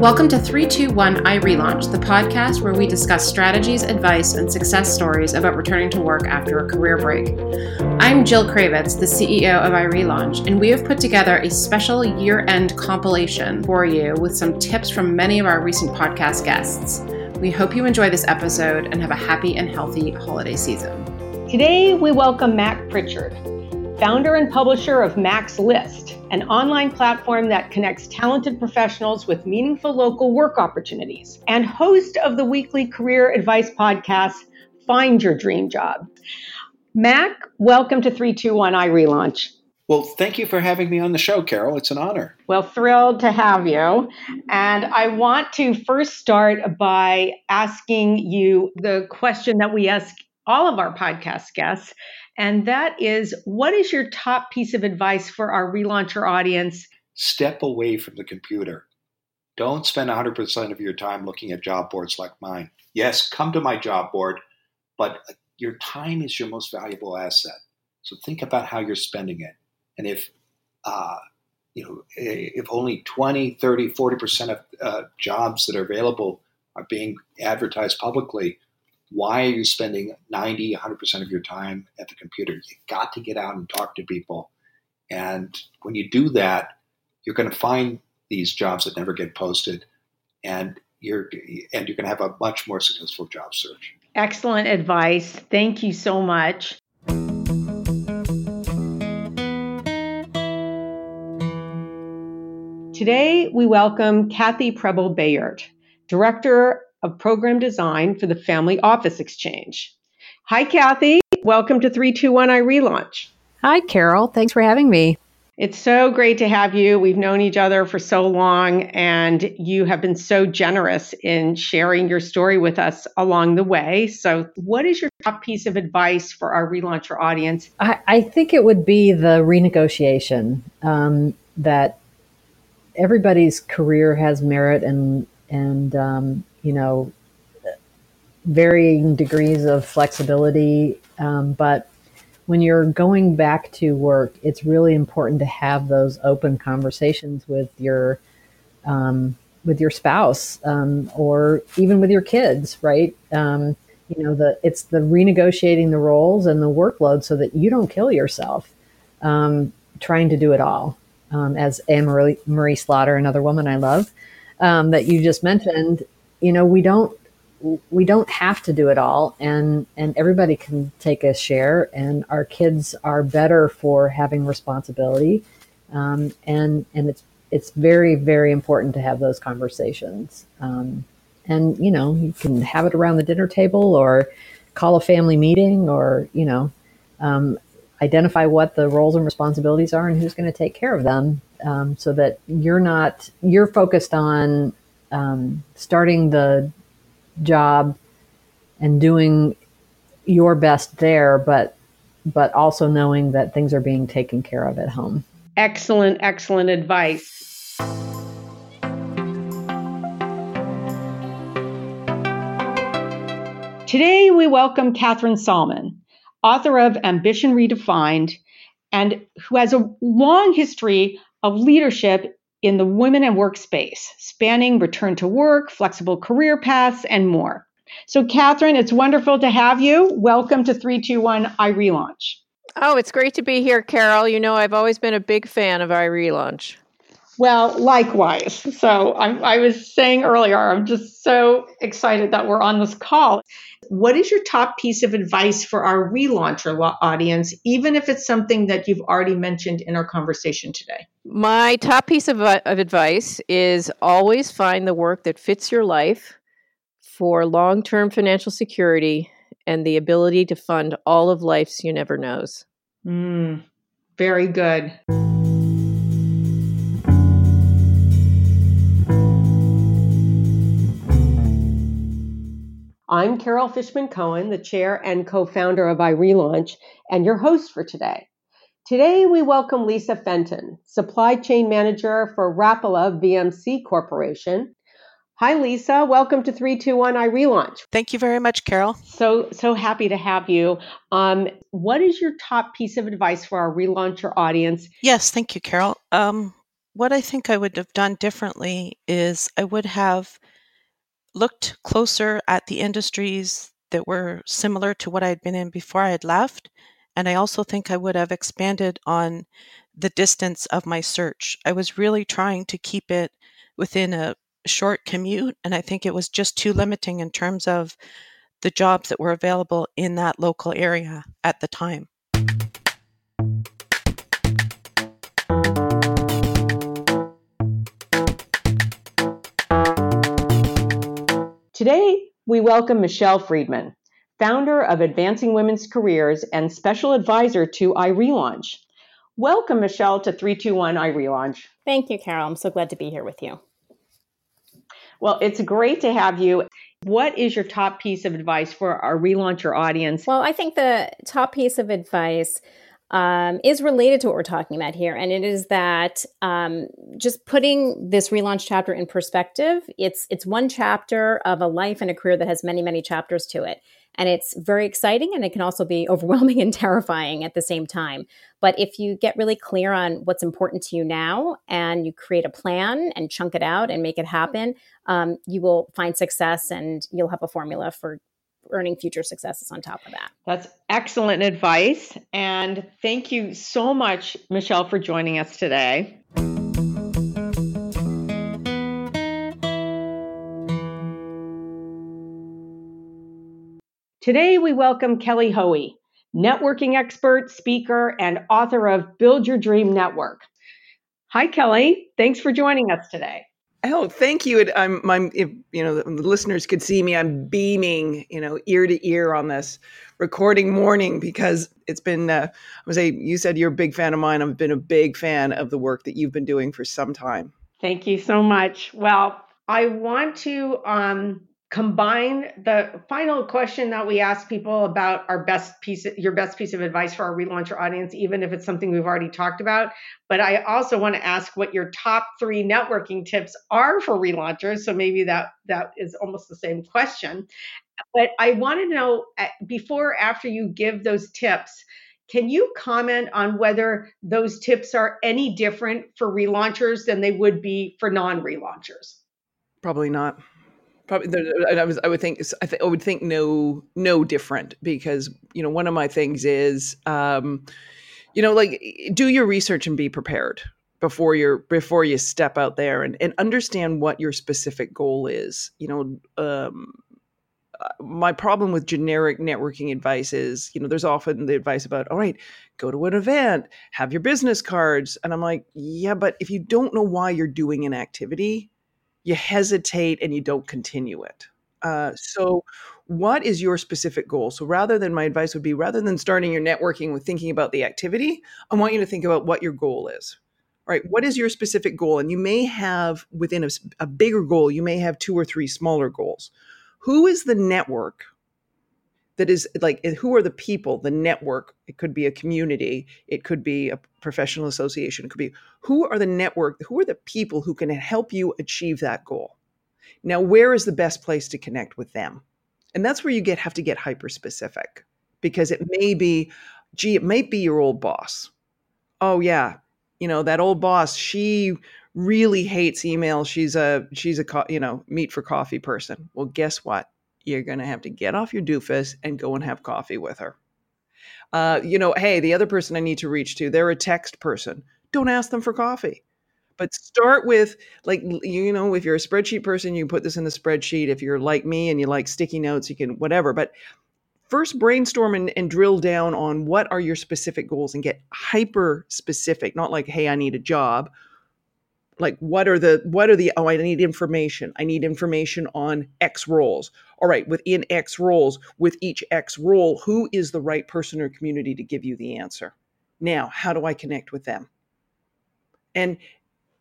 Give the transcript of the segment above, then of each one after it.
Welcome to 321 iRelaunch, the podcast where we discuss strategies, advice, and success stories about returning to work after a career break. I'm Jill Kravitz, the CEO of iRelaunch, and we have put together a special year end compilation for you with some tips from many of our recent podcast guests. We hope you enjoy this episode and have a happy and healthy holiday season. Today, we welcome Mac Pritchard, founder and publisher of Mac's List an online platform that connects talented professionals with meaningful local work opportunities, and host of the weekly career advice podcast, Find Your Dream Job. Mac, welcome to 321 iRelaunch. Well, thank you for having me on the show, Carol. It's an honor. Well, thrilled to have you. And I want to first start by asking you the question that we ask all of our podcast guests, and that is what is your top piece of advice for our relauncher audience? Step away from the computer. Don't spend 100% of your time looking at job boards like mine. Yes, come to my job board, but your time is your most valuable asset. So think about how you're spending it. And if uh, you know, if only 20, 30, 40% of uh, jobs that are available are being advertised publicly, why are you spending 90, 100% of your time at the computer? You got to get out and talk to people. And when you do that, you're going to find these jobs that never get posted and you're and you're going to have a much more successful job search. Excellent advice. Thank you so much. Today, we welcome Kathy Preble Bayard, Director of Program Design for the Family Office Exchange. Hi, Kathy. Welcome to 321 iRelaunch. Hi, Carol. Thanks for having me. It's so great to have you. We've known each other for so long, and you have been so generous in sharing your story with us along the way. So, what is your top piece of advice for our relauncher audience? I, I think it would be the renegotiation um, that everybody's career has merit and and um, you know, varying degrees of flexibility. Um, but when you're going back to work, it's really important to have those open conversations with your um, with your spouse um, or even with your kids, right? Um, you know, the it's the renegotiating the roles and the workload so that you don't kill yourself um, trying to do it all. Um, as Anne Marie, Marie Slaughter, another woman I love, that you just mentioned, you know, we don't we don't have to do it all and and everybody can take a share and our kids are better for having responsibility. Um, and and it's it's very very important to have those conversations. Um, and you know you can have it around the dinner table or call a family meeting or you know um, identify what the roles and responsibilities are and who's going to take care of them um, so that you're not you're focused on um, starting the job and doing your best there, but but also knowing that things are being taken care of at home. Excellent, excellent advice. Today, we welcome Kathryn Sollmann, author of Ambition Redefined, and who has a long history of leadership in the women and workspace, spanning return to work, flexible career paths, and more. So, Kathryn, it's wonderful to have you. Welcome to 321 iRelaunch. Oh, it's great to be here, Carol. You know, I've always been a big fan of iRelaunch. Well, likewise. So I, I, was saying earlier, I'm just so excited that we're on this call. What is your top piece of advice for our relauncher audience, even if it's something that you've already mentioned in our conversation today? My top piece of, of advice is always find the work that fits your life for long term financial security and the ability to fund all of life's you never knows. Mm, very good. I'm Carol Fishman Cohen, the chair and co founder of iRelaunch, and your host for today. Today, we welcome Lisa Fenton, supply chain manager for Rapala VMC Corporation. Hi, Lisa. Welcome to 321 iRelaunch. Thank you very much, Carol. So, so happy to have you. Um, what is your top piece of advice for our relauncher audience? Yes, thank you, Carol. Um, what I think I would have done differently is I would have looked closer at the industries that were similar to what I had been in before I had left. And I also think I would have expanded on the distance of my search. I was really trying to keep it within a short commute, and I think it was just too limiting in terms of the jobs that were available in that local area at the time. Today, we welcome Michelle Friedman, founder of Advancing Women's Careers and special advisor to iRelaunch. Welcome, Michelle, to 321 iRelaunch. Thank you, Carol. I'm so glad to be here with you. Well, it's great to have you. What is your top piece of advice for our relauncher audience? Well, I think the top piece of advice um, is related to what we're talking about here, and it is that um, just putting this relaunch chapter in perspective. It's it's one chapter of a life and a career that has many many chapters to it, and it's very exciting, and it can also be overwhelming and terrifying at the same time. But if you get really clear on what's important to you now, and you create a plan and chunk it out and make it happen, um, you will find success, and you'll have a formula for earning future successes on top of that. That's excellent advice. And thank you so much, Michelle, for joining us today. Today, we welcome Kelly Hoey, networking expert, speaker, and author of Build Your Dream Network. Hi, Kelly. Thanks for joining us today. Oh, thank you. I'm, I'm, if, you know, the listeners could see me. I'm beaming, you know, ear to ear on this recording morning because it's been. Uh, I was say you said you're a big fan of mine. I've been a big fan of the work that you've been doing for some time. Thank you so much. Well, I want to um, combine the final question that we ask people about our best piece your best piece of advice for our relauncher audience even if it's something we've already talked about. But i also want to ask what your top three networking tips are for relaunchers. So maybe that that is almost the same question. But i want to know uh, before after you give those tips can you comment on whether those tips are any different for relaunchers than they would be for non-relaunchers? Probably not probably I was I would think I, th- I would think no no different because you know one of my things is um, you know like do your research and be prepared before you're before you step out there and, and understand what your specific goal is you know um, uh, my problem with generic networking advice is you know there's often the advice about all right go to an event have your business cards and i'm like yeah but if you don't know why you're doing an activity you hesitate and you don't continue it. Uh, so, what is your specific goal? So, rather than my advice would be rather than starting your networking with thinking about the activity, I want you to think about what your goal is. All right, what is your specific goal? And you may have within a, a bigger goal, you may have two or three smaller goals. Who is the network that is like eh, who are the people? The network. It could be a community. It could be a professional association. It could be who are the network? Who are the people who can help you achieve that goal? Now where is the best place to connect with them? And that's where you get have to get hyper specific because it may be gee it might be your old boss. Oh yeah. You know that old boss she really hates email. She's a she's a you know meet for coffee person. Well guess what you're going to have to get off your doofus and go and have coffee with her. Uh, you know, hey, the other person I need to reach to, they're a text person. Don't ask them for coffee. But start with, like, you know, if you're a spreadsheet person, you put this in the spreadsheet. If you're like me and you like sticky notes, you can whatever. But first brainstorm and, and drill down on what are your specific goals and get hyper specific, not like, hey, I need a job like what are the what are the oh i need information. I need information on x roles. All right within x roles with each x role who is the right person or community to give you the answer? Now how do i connect with them? And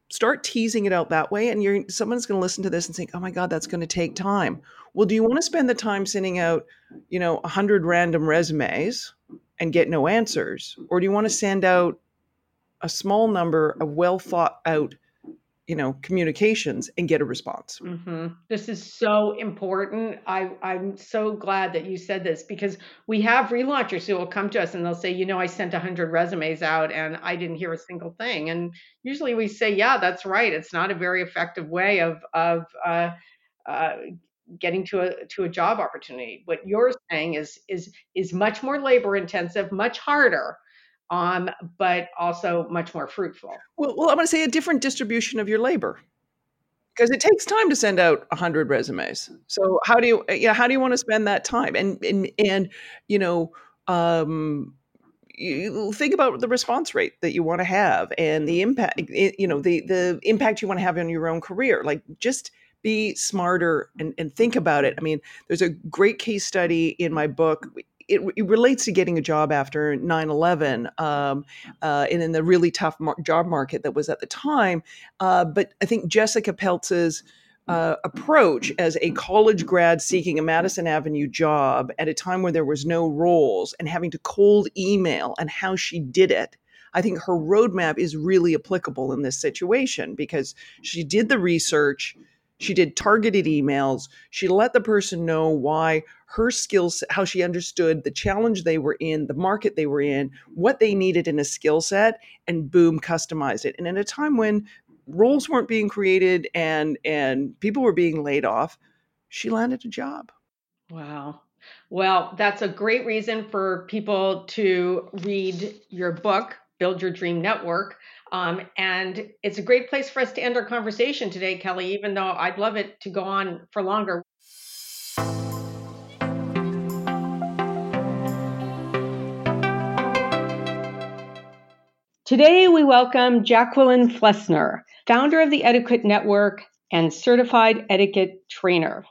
start teasing it out that way and you're someone's going to listen to this and think oh my god that's going to take time. Well do you want to spend the time sending out you know 100 random resumes and get no answers? Or do you want to send out a small number of well thought out you know communications and get a response. Mm-hmm. this is so important. I, i'm so glad that you said this because we have relaunchers who will come to us and they'll say you know i sent 100 resumes out and i didn't hear a single thing. And usually we say yeah that's right. It's not a very effective way of of uh, uh, getting to a to a job opportunity. What you're saying is is is much more labor intensive much harder um, but also much more fruitful. Well, well, I'm going to say a different distribution of your labor because it takes time to send out 100 resumes. So how do you, yeah, how do you want to spend that time? And and and you know, um, you think about the response rate that you want to have and the impact. You know, the the impact you want to have on your own career. Like just be smarter and, and think about it. I mean, there's a great case study in my book it, it, relates to getting a job after 9-11 um, uh, and in the really tough mar- job market that was at the time uh, but i think jessica peltz's uh, approach as a college grad seeking a madison avenue job at a time where there was no roles and having to cold email and how she did it I think her roadmap is really applicable in this situation because she did the research, she did targeted emails. She let the person know why her skills, how she understood the challenge they were in, the market they were in, what they needed in a skill set, and boom, customized it. And in a time when roles weren't being created and and people were being laid off, she landed a job. Wow. Well, that's a great reason for people to read your book, Build Your Dream Network. Um, and it's a great place for us to end our conversation today, Kelly, even though I'd love it to go on for longer. Today, we welcome Jacqueline Flessner, founder of the Etiquette Network and certified etiquette trainer.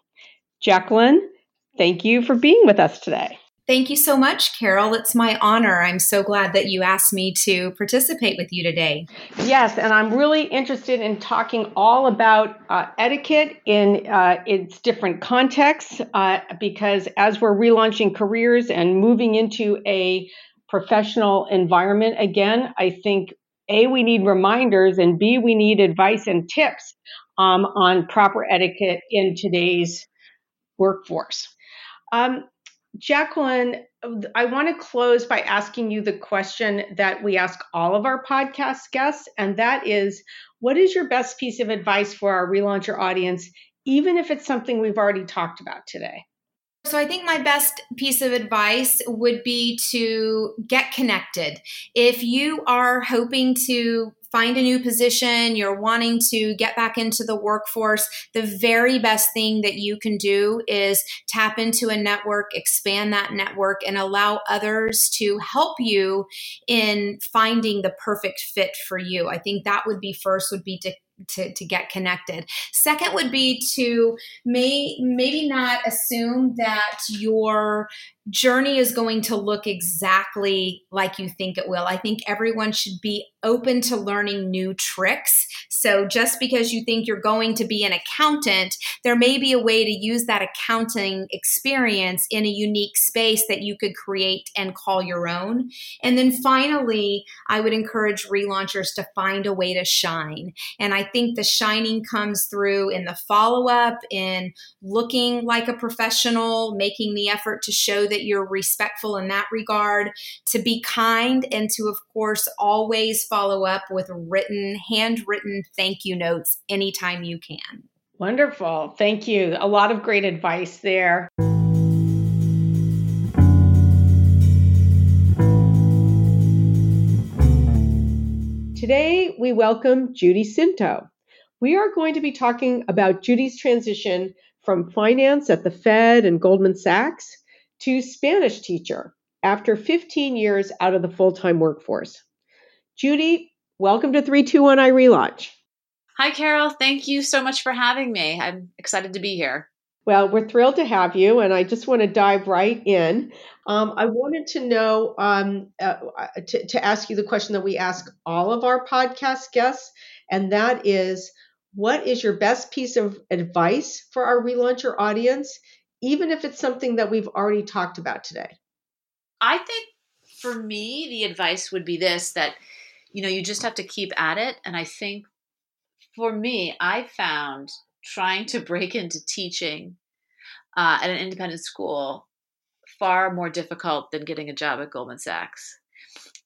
Jacqueline, thank you for being with us today. Thank you so much, Carol. It's my honor. I'm so glad that you asked me to participate with you today. Yes, and I'm really interested in talking all about uh, etiquette in uh, its different contexts uh, because as we're relaunching careers and moving into a professional environment again, I think A, we need reminders, and B, we need advice and tips um, on proper etiquette in today's workforce. Um, Jacqueline, I want to close by asking you the question that we ask all of our podcast guests, and that is what is your best piece of advice for our relauncher audience, even if it's something we've already talked about today? So, I think my best piece of advice would be to get connected. If you are hoping to find a new position, you're wanting to get back into the workforce, the very best thing that you can do is tap into a network, expand that network, and allow others to help you in finding the perfect fit for you. I think that would be first, would be to to, to get connected. Second would be to may maybe not assume that your journey is going to look exactly like you think it will. I think everyone should be open to learning new tricks. So just because you think you're going to be an accountant, there may be a way to use that accounting experience in a unique space that you could create and call your own. And then finally, I would encourage relaunchers to find a way to shine. And I think the shining comes through in the follow up, in looking like a professional, making the effort to show that that you're respectful in that regard, to be kind, and to, of course, always follow up with written, handwritten thank you notes anytime you can. Wonderful. Thank you. A lot of great advice there. Today, we welcome Judy Sinto. We are going to be talking about Judy's transition from finance at the Fed and Goldman Sachs to Spanish teacher after 15 years out of the full time workforce. Judy, welcome to 321 iRelaunch. Hi, Carol. Thank you so much for having me. I'm excited to be here. Well, we're thrilled to have you, and I just want to dive right in. Um, I wanted to know um, uh, to, to ask you the question that we ask all of our podcast guests, and that is what is your best piece of advice for our relauncher audience even if it's something that we've already talked about today? I think for me, the advice would be this that, you know, you just have to keep at it. And I think for me, I found trying to break into teaching uh, at an independent school far more difficult than getting a job at Goldman Sachs.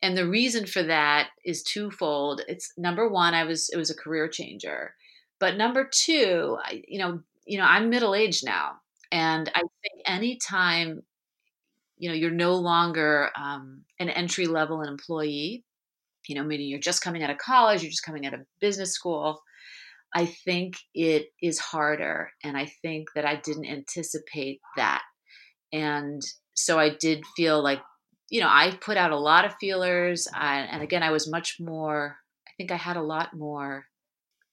And the reason for that is twofold. It's number one, I was it was a career changer, but number two, I, you know, you know, I'm middle aged now, and I think anytime, you know, you're no longer um, an entry level employee, you know, meaning you're just coming out of college, you're just coming out of business school. I think it is harder. And I think that I didn't anticipate that. And so I did feel like, you know, I put out a lot of feelers. and again, I was much more, I think I had a lot more,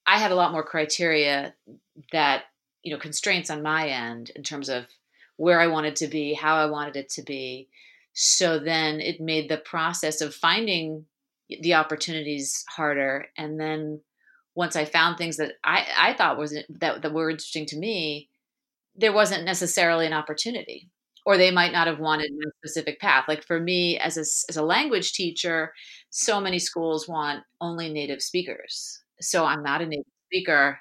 I had a lot more criteria that, you know, constraints on my end in terms of where I wanted to be, how I wanted it to be. So then it made the process of finding the opportunities harder. And then once I found things that I, I thought was that, that were interesting to me, there wasn't necessarily an opportunity or they might not have wanted a specific path. Like for me as a, as a language teacher, so many schools want only native speakers. So I'm not a native speaker.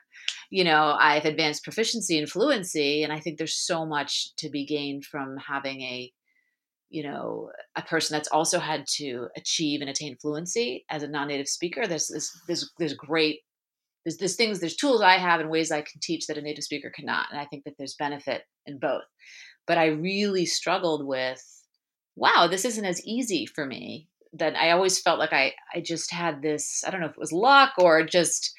You know, I've advanced proficiency and fluency, and I think there's so much to be gained from having a you know a person that's also had to achieve and attain fluency as a non-native speaker. There's there's there's, there's great there's, there's things there's tools i have and ways i can teach that a native speaker cannot and i think that there's benefit in both. But i really struggled with wow this isn't as easy for me. That i always felt like i i just had this i don't know if it was luck or just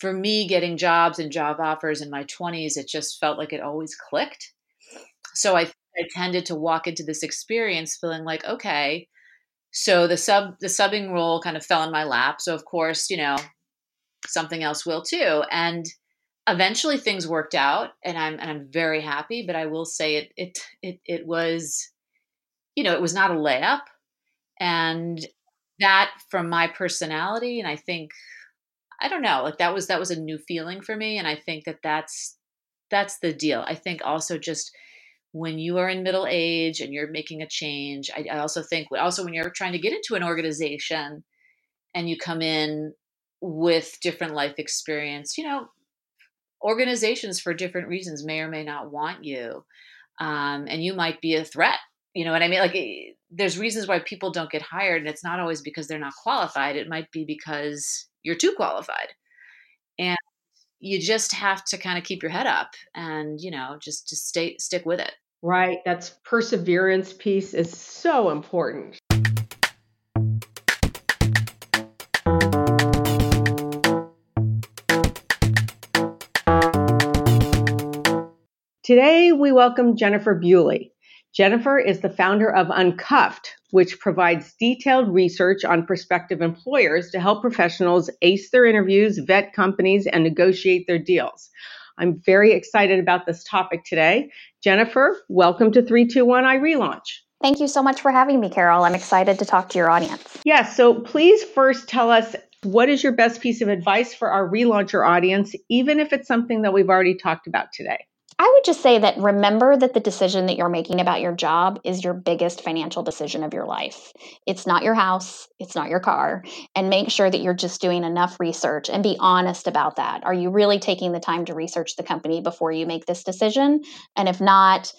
for me getting jobs and job offers in my 20s it just felt like it always clicked so i I tended to walk into this experience feeling like, okay, so the sub the subbing role kind of fell in my lap. So of course, you know, something else will too. And eventually things worked out and I'm and I'm very happy, but I will say it it it it was you know, it was not a layup. And that from my personality and I think I don't know, like that was that was a new feeling for me and I think that that's that's the deal. I think also just when you are in middle age and you're making a change I, I, also think also when you're trying to get into an organization and you come in with different life experience you know organizations for different reasons may or may not want you um, and you might be a threat you know what i mean like eh, there's reasons why people don't get hired and it's not always because they're not qualified it might be because you're too qualified and you just have to kind of keep your head up and you know just to stay stick with it Right. That's perseverance piece is so important. Today, we welcome Jennifer Bewley. Jennifer is the founder of Uncuffed, which provides detailed research on prospective employers to help professionals ace their interviews, vet companies, and negotiate their deals. I'm very excited about this topic today. Jennifer, welcome to 321 iRelaunch. Thank you so much for having me, Carol. I'm excited to talk to your audience. Yes, so please first tell us what is your best piece of advice for our relauncher audience, even if it's something that we've already talked about today? I would just say that remember that the decision that you're making about your job is your biggest financial decision of your life. It's not your house, it's not your car, and make sure that you're just doing enough research and be honest about that. Are you really taking the time to research the company before you make this decision? And if not,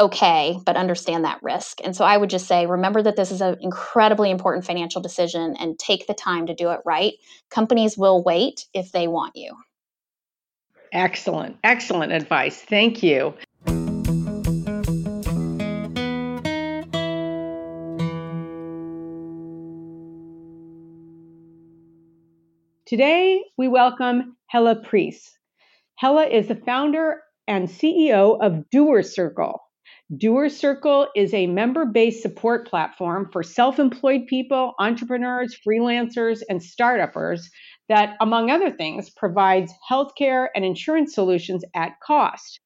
okay, but understand that risk. And so I would just say remember that this is an incredibly important financial decision and take the time to do it right. Companies will wait if they want you. Excellent, excellent advice. Thank you. Today, we welcome Hella Priest. Hella is the founder and CEO of Doer Circle. Doer Circle is a member based support platform for self employed people, entrepreneurs, freelancers, and startuppers that, among other things, provides healthcare and insurance solutions at cost.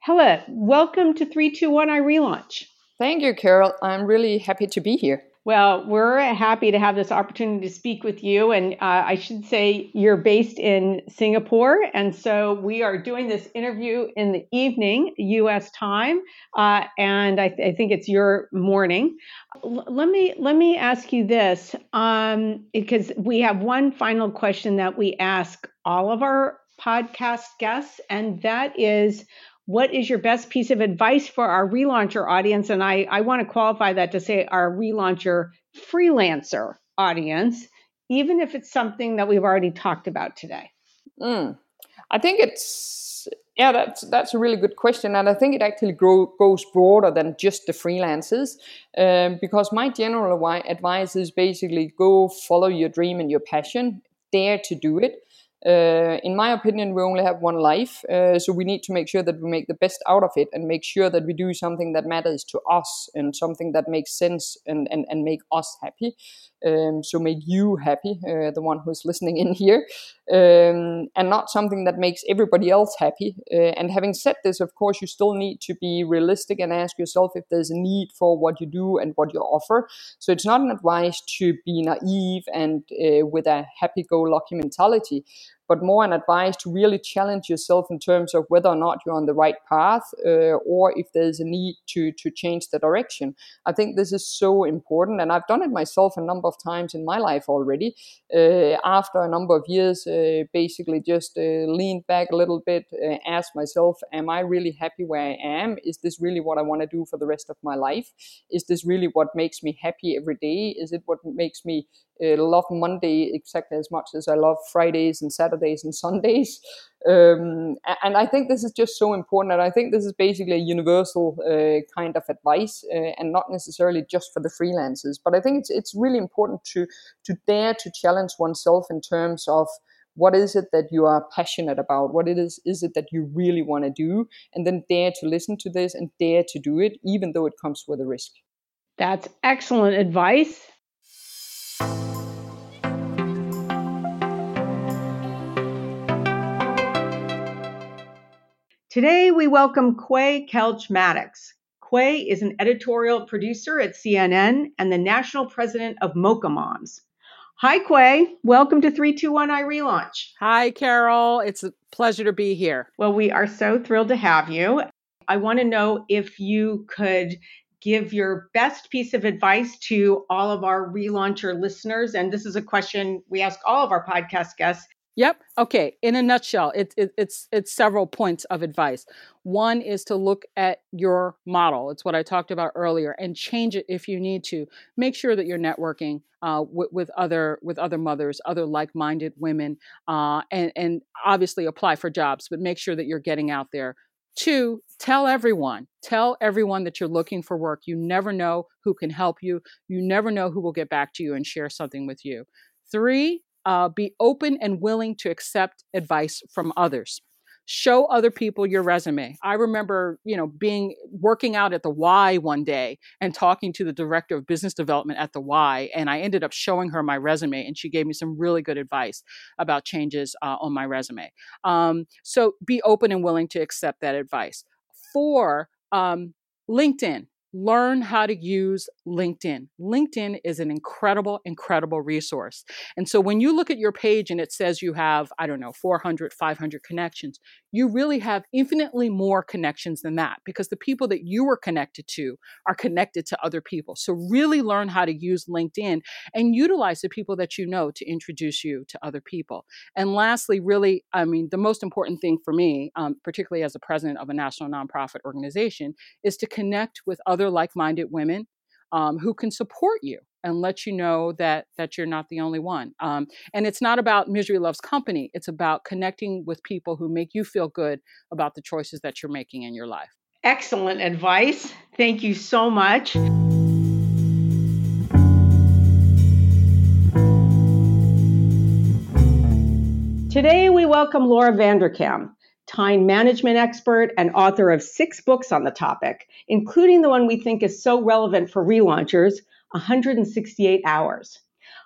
Hella, welcome to 321 iRelaunch. Thank you, Carol. I'm really happy to be here. Well, we're happy to have this opportunity to speak with you. And uh, I should say you're based in Singapore. And so we are doing this interview in the evening, US time. Uh, and I, th- I, think it's your morning. L- let me let me ask you this, um, because we have one final question that we ask all of our podcast guests, and that is what is your best piece of advice for our relauncher audience? And I, I want to qualify that to say our relauncher freelancer audience, even if it's something that we've already talked about today. Mm. I think it's yeah, that's that's a really good question, and I think it actually grow, goes broader than just the freelancers. Um, because my general advice is basically go follow your dream and your passion, dare to do it. Uh, in my opinion, we only have one life, uh, so we need to make sure that we make the best out of it and make sure that we do something that matters to us and something that makes sense and, and, and make us happy. Um, so make you happy, uh, the one who's listening in here, um, and not something that makes everybody else happy. Uh, and having said this, of course, you still need to be realistic and ask yourself if there's a need for what you do and what you offer. So it's not an advice to be naive and uh, with a happy-go-lucky mentality but more an advice to really challenge yourself in terms of whether or not you're on the right path uh, or if there's a need to to change the direction. I think this is so important, and I've done it myself a number of times in my life already. Uh, after a number of years, uh, basically just uh, leaned back a little bit, uh, asked myself, "Am I really happy where I am? Is this really what I want to do for the rest of my life? Is this really what makes me happy every day? Is it what makes me love Monday exactly as much as I love Fridays and Saturdays and Sundays. Um, and I think this is just so important. And I think this is basically a universal uh, kind of advice, uh, and not necessarily just for the freelancers. But I think it's it's really important to to dare to challenge oneself in terms of what is it that you are passionate about what it is is it that you really want to do and then dare to listen to this and dare to do it even though it comes with a risk that's excellent advice Today, we welcome Quay Kelch Maddox. Quay is an editorial producer at CNN and the national president of Mocha Moms. Hi, Quay. Welcome to 321 iRelaunch. Hi, Carol. It's a pleasure to be here. Well, we are so thrilled to have you. I want to know if you could give your best piece of advice to all of our relauncher listeners. And this is a question we ask all of our podcast guests Yep. Okay. In a nutshell, it, it, it's it's several points of advice. One is to look at your model. It's what I talked about earlier, and change it if you need to. Make sure that you're networking uh, with, with, other with other mothers, other like-minded women, uh, and and obviously apply for jobs, but make sure that you're getting out there. Two, tell everyone. Tell everyone that you're looking for work. You never know who can help you. You never know who will get back to you and share something with you. Three, uh, be open and willing to accept advice from others show other people your resume. I remember you know being working out at the y one day and talking to the director of business development at the y and i ended up showing her my resume and she gave me some really good advice about changes uh, on my resume. Um, so be open and willing to accept that advice. Four um, linkedin learn how to use LinkedIn. LinkedIn is an incredible, incredible resource. And so when you look at your page and it says you have, I don't know, 400, 500 connections, you really have infinitely more connections than that because the people that you are connected to are connected to other people. So really learn how to use LinkedIn and utilize the people that you know to introduce you to other people. And lastly, really, I mean, the most important thing for me, um, particularly as a president of a national nonprofit organization, is to connect with other other like-minded women um, who can support you and let you know that that you're not the only one. Um, and it's not about misery loves company. It's about connecting with people who make you feel good about the choices that you're making in your life. Excellent advice. Thank you so much. Today, we welcome Laura Vanderkam time management expert and author of six books on the topic, including the one we think is so relevant for relaunchers 168 Hours.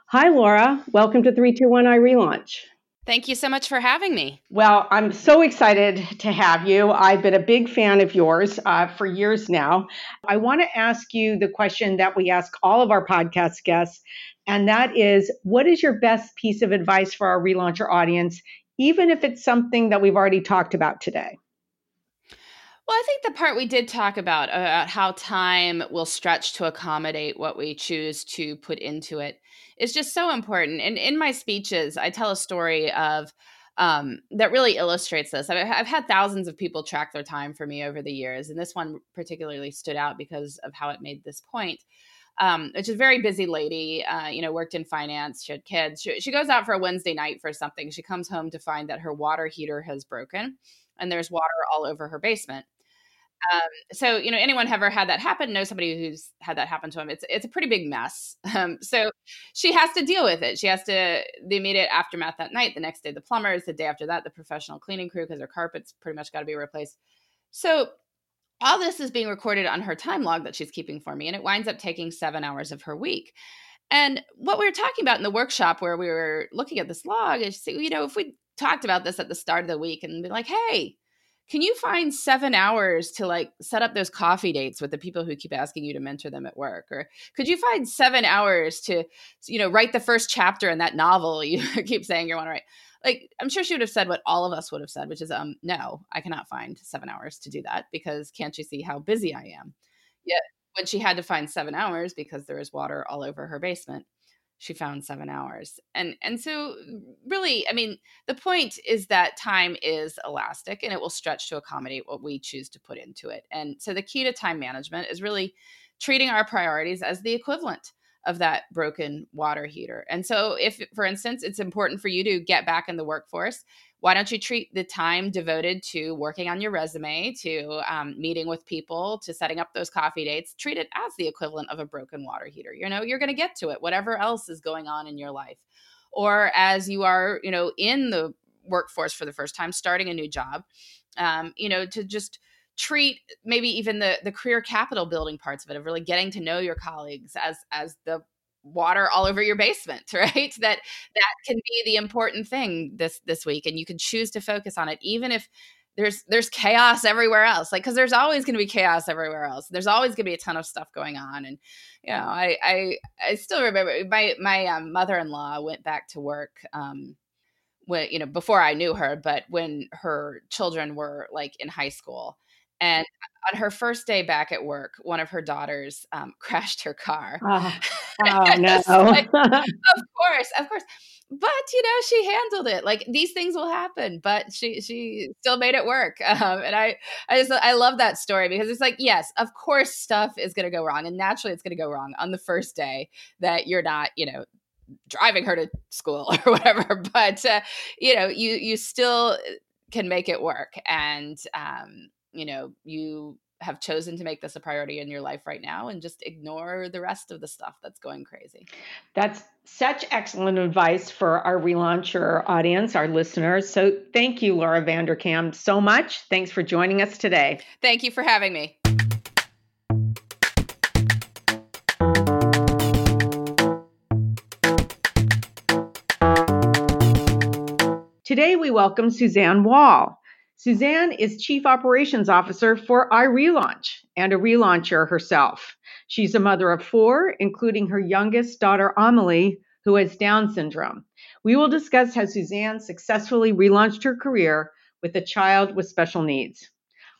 Hi, Laura. Welcome to 321 iRelaunch. Thank you so much for having me. Well, I'm so excited to have you. I've been a big fan of yours uh, for years now. I want to ask you the question that we ask all of our podcast guests, and that is what is your best piece of advice for our relauncher audience even if it's something that we've already talked about today? Well, I think the part we did talk about, about how time will stretch to accommodate what we choose to put into it, is just so important. And in my speeches, I tell a story of um, that really illustrates this. I've, I've, had thousands of people track their time for me over the years, and this one particularly stood out because of how it made this point. Um, which is a very busy lady. Uh, you know, worked in finance. She had kids. She, she goes out for a Wednesday night for something. She comes home to find that her water heater has broken, and there's water all over her basement. Um, so you know, anyone ever had that happen? Know somebody who's had that happen to him. It's it's a pretty big mess. Um, so she has to deal with it. She has to the immediate aftermath that night. The next day, the plumbers. The day after that, the professional cleaning crew because her carpets pretty much got to be replaced. So all this is being recorded on her time log that she's keeping for me, and it winds up taking seven hours of her week. And what we were talking about in the workshop where we were looking at this log is, you know, if we talked about this at the start of the week and be like, hey, can you find seven hours to like set up those coffee dates with the people who keep asking you to mentor them at work or could you find seven hours to you know write the first chapter in that novel you keep saying you want to write like i'm sure she would have said what all of us would have said which is um no i cannot find seven hours to do that because can't you see how busy i am? Yet when she had to find seven hours because there is water all over her basement she found seven hours. And and so really i mean the point is that time is elastic and it will stretch to accommodate what we choose to put into it. And so the key to time management is really treating our priorities as the equivalent of that broken water heater. And so if for instance it's important for you to get back in the workforce why don't you treat the time devoted to working on your resume to um, meeting with people to setting up those coffee dates treat it as the equivalent of a broken water heater. You know you're going to get to it whatever else is going on in your life. Or as you are you know in the workforce for the first time starting a new job um, you know to just treat maybe even the the career capital building parts of it of really getting to know your colleagues as as the water all over your basement right? That that can be the important thing this this week and you can choose to focus on it even if there's there's chaos everywhere else like because there's always going to be chaos everywhere else. There's always going to be a ton of stuff going on and you know i i i still remember my my um, mother-in-law went back to work um when you know before i knew her but when her children were like in high school and on her first day back at work, one of her daughters um, crashed her car. Oh, oh no. like, of course, of course. But you know, she handled it. Like these things will happen, but she she still made it work. Um, and I I just I love that story because it's like yes, of course, stuff is going to go wrong, and naturally, it's going to go wrong on the first day that you're not you know driving her to school or whatever. But uh, you know, you you still can make it work, and um, you know, you have chosen to make this a priority in your life right now and just ignore the rest of the stuff that's going crazy. That's such excellent advice for our relauncher audience, our listeners. So thank you, Laura Vanderkam, so much. Thanks for joining us today. Thank you for having me. Today, we welcome Suzanne Wall. Suzanne is Chief Operations Officer for iRelaunch and a relauncher herself. She's a mother of four, including her youngest daughter, Amelie, who has Down syndrome. We will discuss how Suzanne successfully relaunched her career with a child with special needs.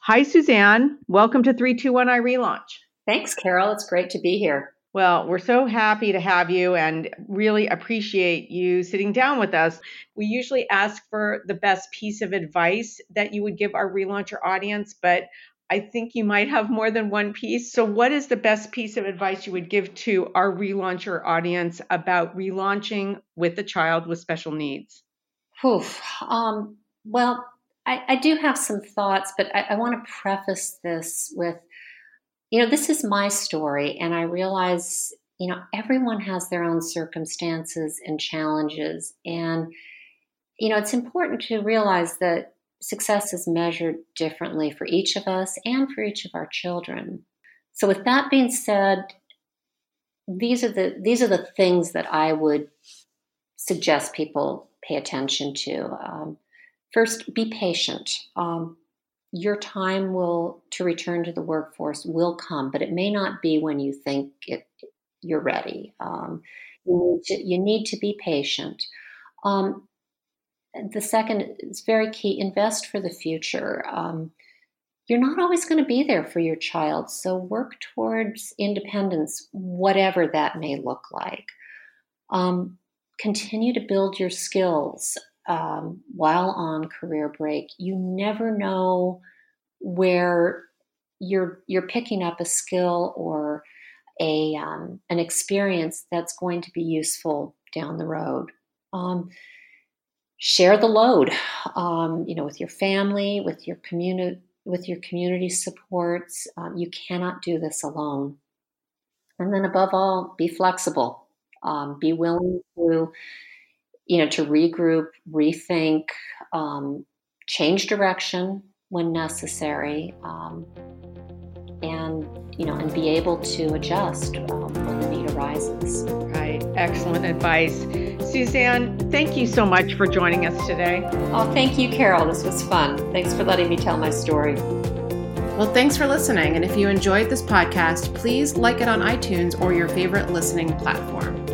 Hi, Suzanne. Welcome to 321 iRelaunch. Thanks, Carol. It's great to be here. Well, we're so happy to have you and really appreciate you sitting down with us. We usually ask for the best piece of advice that you would give our relauncher audience, but I think you might have more than one piece. So, what is the best piece of advice you would give to our relauncher audience about relaunching with a child with special needs? Oof. Um, well, I, I, do have some thoughts, but I, I want to preface this with you know, this is my story, and I realize, you know, everyone has their own circumstances and challenges. And, you know, it's important to realize that success is measured differently for each of us and for each of our children. So, with that being said, these are the these are the things that I would suggest people pay attention to. Um, first, be patient. Um, your time will to return to the workforce will come, but it may not be when you think it, you're ready. Um, you, need to, you need to be patient. Um, the second is very key invest for the future. Um, you're not always going to be there for your child, so work towards independence, whatever that may look like. Um, continue to build your skills. Um, while on career break, you never know where you're you're picking up a skill or a um, an experience that's going to be useful down the road. Um, share the load, um, you know, with your family, with your community, with your community supports. Um, you cannot do this alone. And then, above all, be flexible. Um, be willing to, you know, to regroup, rethink, um, change direction when necessary, and you know, and be able to adjust um, when the need arises. Right. Excellent advice. Suzanne, thank you so much for joining us today. Oh, thank you, Carol. This was fun. Thanks for letting me tell my story. Well, thanks for listening. And if you enjoyed this podcast, please like it on iTunes or your favorite listening platform.